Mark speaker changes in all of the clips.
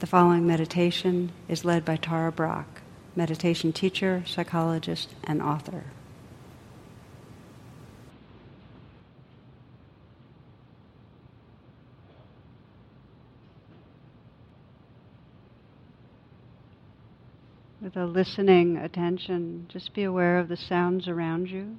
Speaker 1: The following meditation is led by Tara Brach, meditation teacher, psychologist, and author. With a listening attention, just be aware of the sounds around you.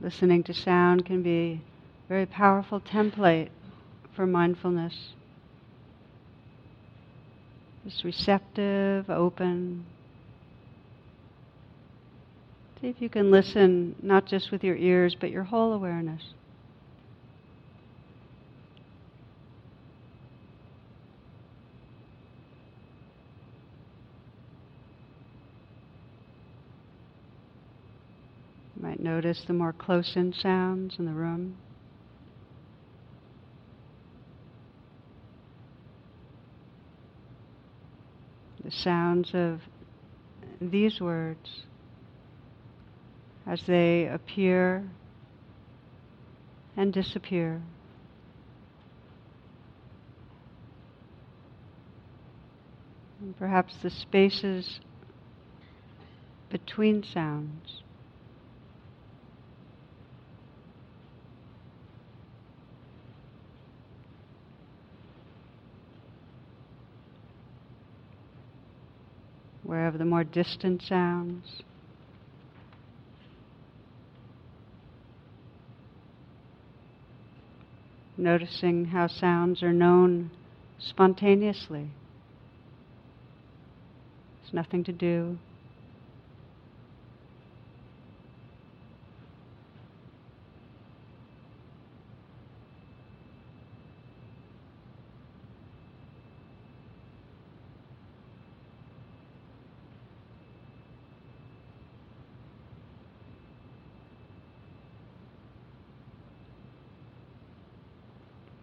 Speaker 1: Listening to sound can be a very powerful template for mindfulness. Just receptive, open. See if you can listen not just with your ears, but your whole awareness. You might notice the more close in sounds in the room. The sounds of these words as they appear and disappear. And perhaps the spaces between sounds. Wherever the more distant sounds. Noticing how sounds are known spontaneously. There's nothing to do.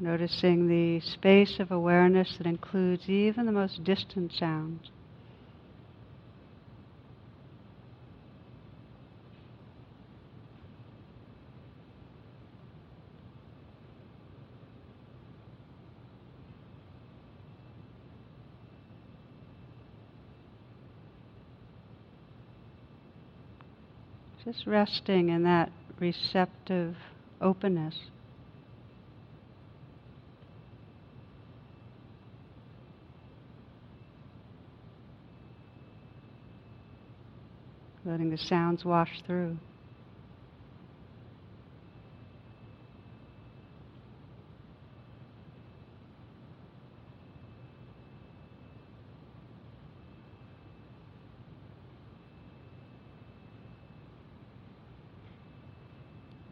Speaker 1: Noticing the space of awareness that includes even the most distant sounds. Just resting in that receptive openness. Letting the sounds wash through.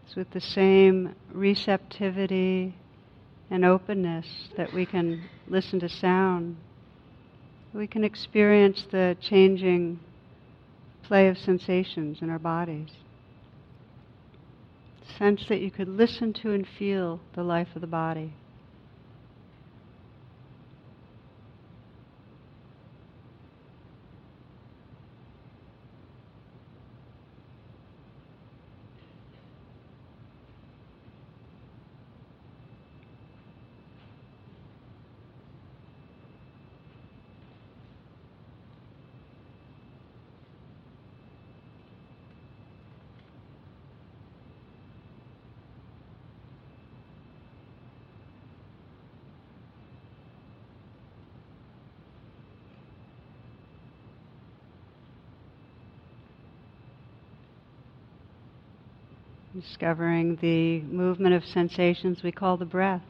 Speaker 1: It's with the same receptivity and openness that we can listen to sound. We can experience the changing play of sensations in our bodies. Sense that you could listen to and feel the life of the body. Discovering the movement of sensations we call the breath.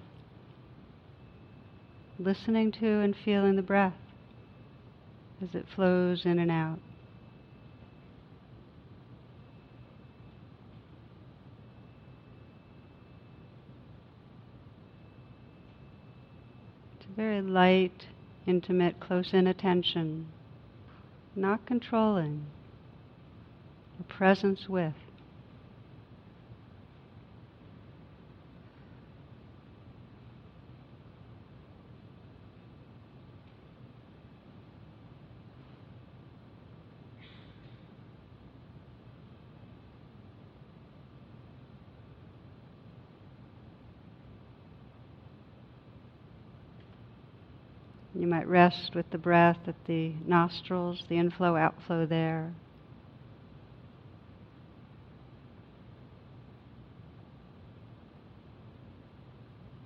Speaker 1: Listening to and feeling the breath as it flows in and out. It's a very light, intimate, close in attention, not controlling, a presence with. You might rest with the breath at the nostrils, the inflow outflow there.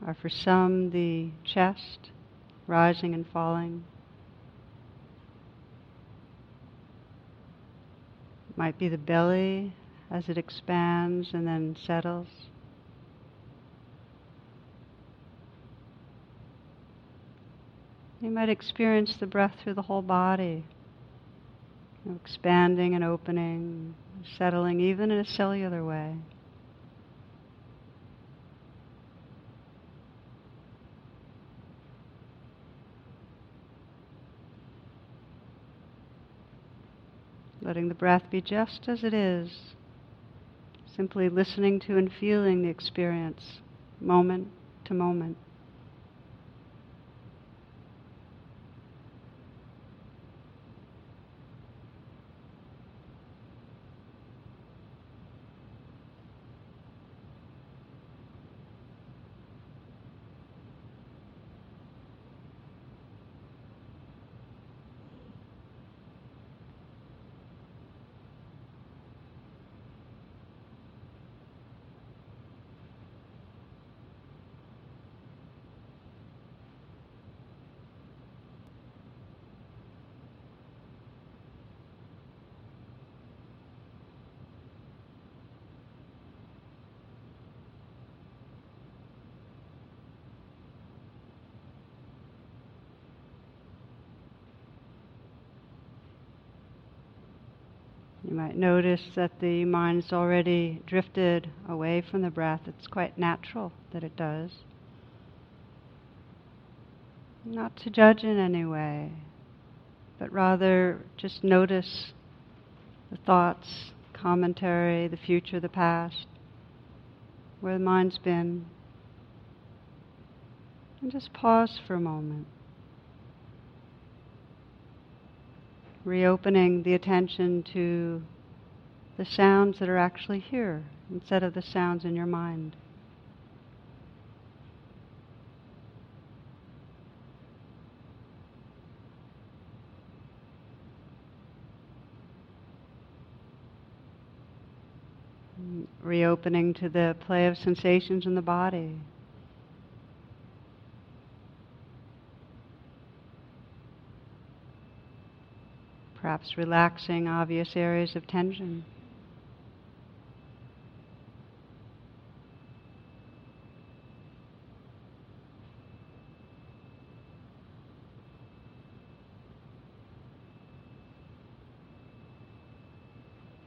Speaker 1: Or for some, the chest rising and falling. Might be the belly as it expands and then settles. You might experience the breath through the whole body, you know, expanding and opening, settling even in a cellular way. Letting the breath be just as it is, simply listening to and feeling the experience moment to moment. You might notice that the mind's already drifted away from the breath. It's quite natural that it does. Not to judge in any way, but rather just notice the thoughts, commentary, the future, the past, where the mind's been. And just pause for a moment. Reopening the attention to the sounds that are actually here instead of the sounds in your mind. Reopening to the play of sensations in the body. Perhaps relaxing obvious areas of tension.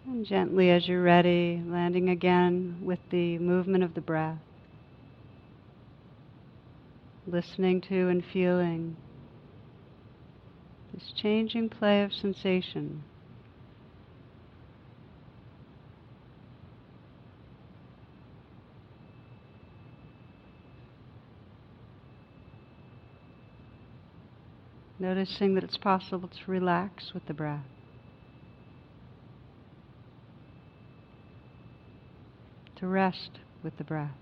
Speaker 1: And gently, as you're ready, landing again with the movement of the breath, listening to and feeling this changing play of sensation. Noticing that it's possible to relax with the breath. To rest with the breath.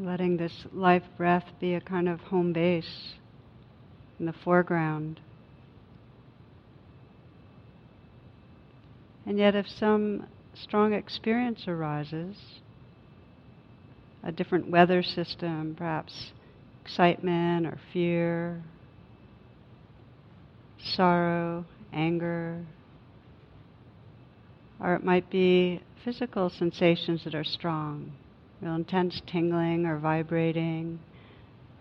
Speaker 1: Letting this life breath be a kind of home base in the foreground. And yet, if some strong experience arises, a different weather system, perhaps excitement or fear, sorrow, anger, or it might be physical sensations that are strong, real intense tingling or vibrating,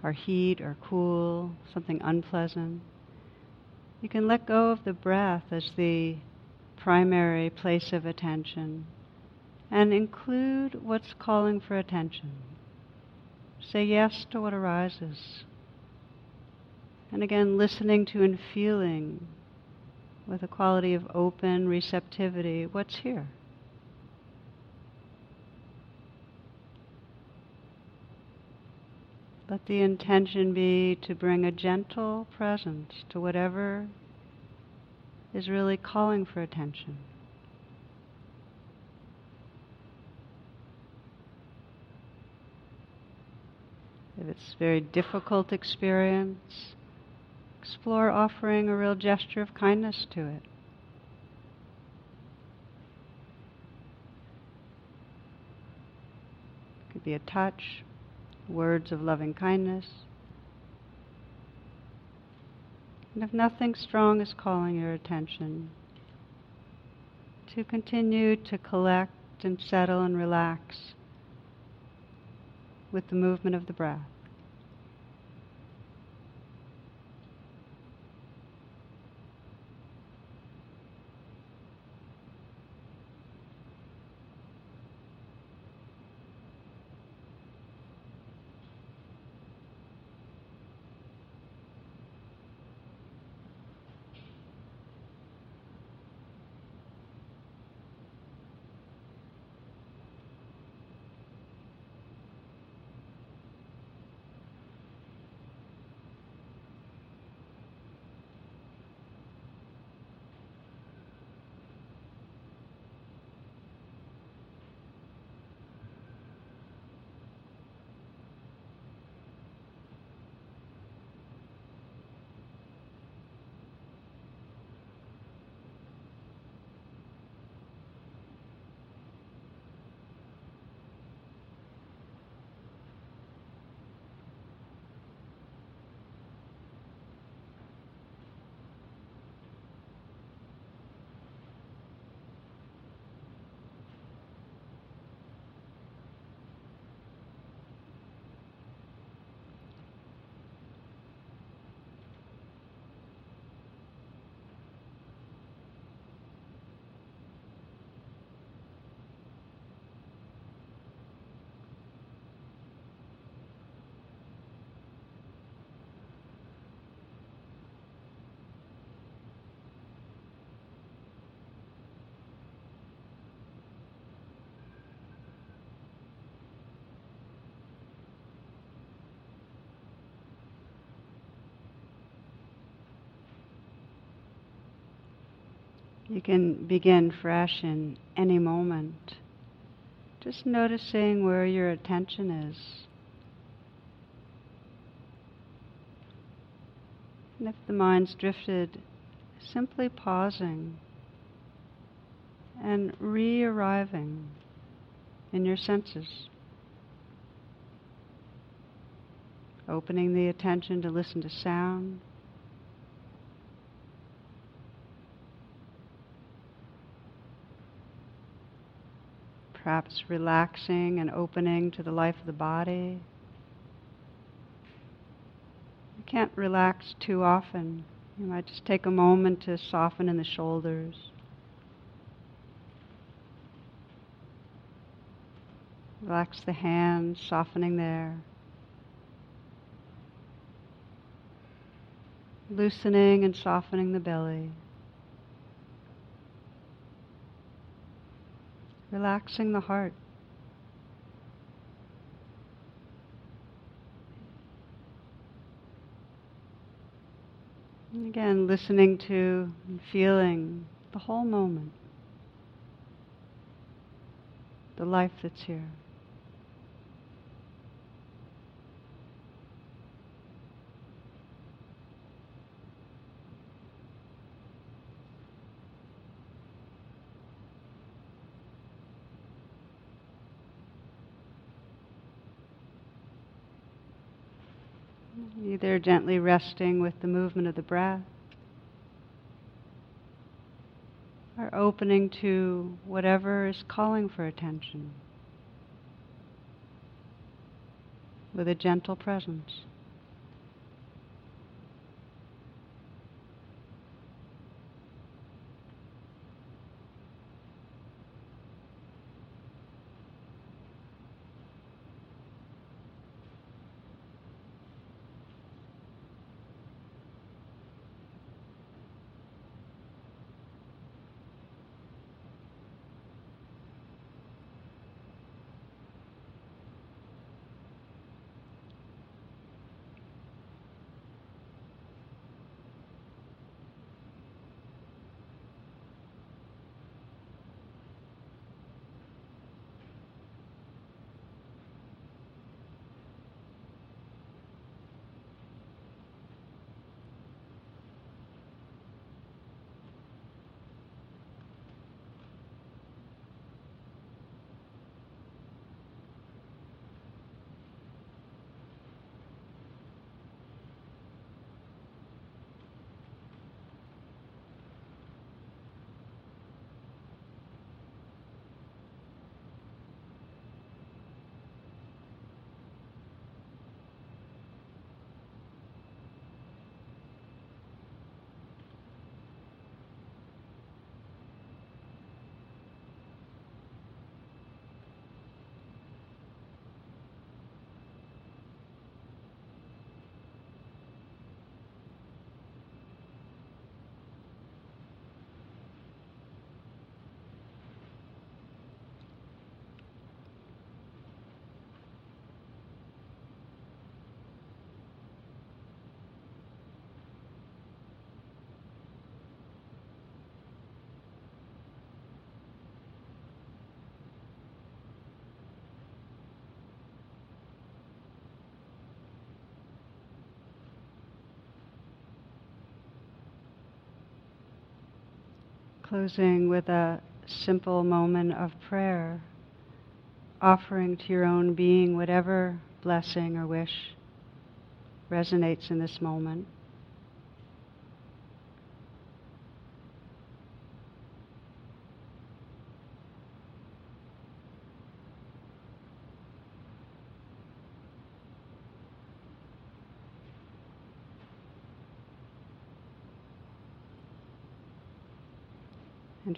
Speaker 1: or heat or cool, something unpleasant. You can let go of the breath as the primary place of attention and include what's calling for attention. Say yes to what arises. And again, listening to and feeling with a quality of open receptivity what's here. Let the intention be to bring a gentle presence to whatever is really calling for attention. If it's a very difficult experience, explore offering a real gesture of kindness to it. It could be a touch, words of loving kindness. And if nothing strong is calling your attention, to continue to collect and settle and relax with the movement of the breath. You can begin fresh in any moment. Just noticing where your attention is. And if the mind's drifted, simply pausing and re arriving in your senses. Opening the attention to listen to sound. Perhaps relaxing and opening to the life of the body. You can't relax too often. You might just take a moment to soften in the shoulders. Relax the hands, softening there. Loosening and softening the belly. Relaxing the heart. And again, listening to and feeling the whole moment, the life that's here. Either gently resting with the movement of the breath or opening to whatever is calling for attention with a gentle presence. Closing with a simple moment of prayer, offering to your own being whatever blessing or wish resonates in this moment.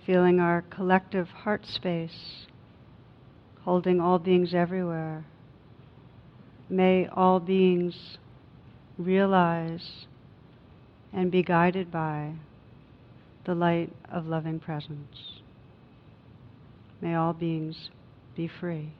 Speaker 1: Feeling our collective heart space, holding all beings everywhere. May all beings realize and be guided by the light of loving presence. May all beings be free.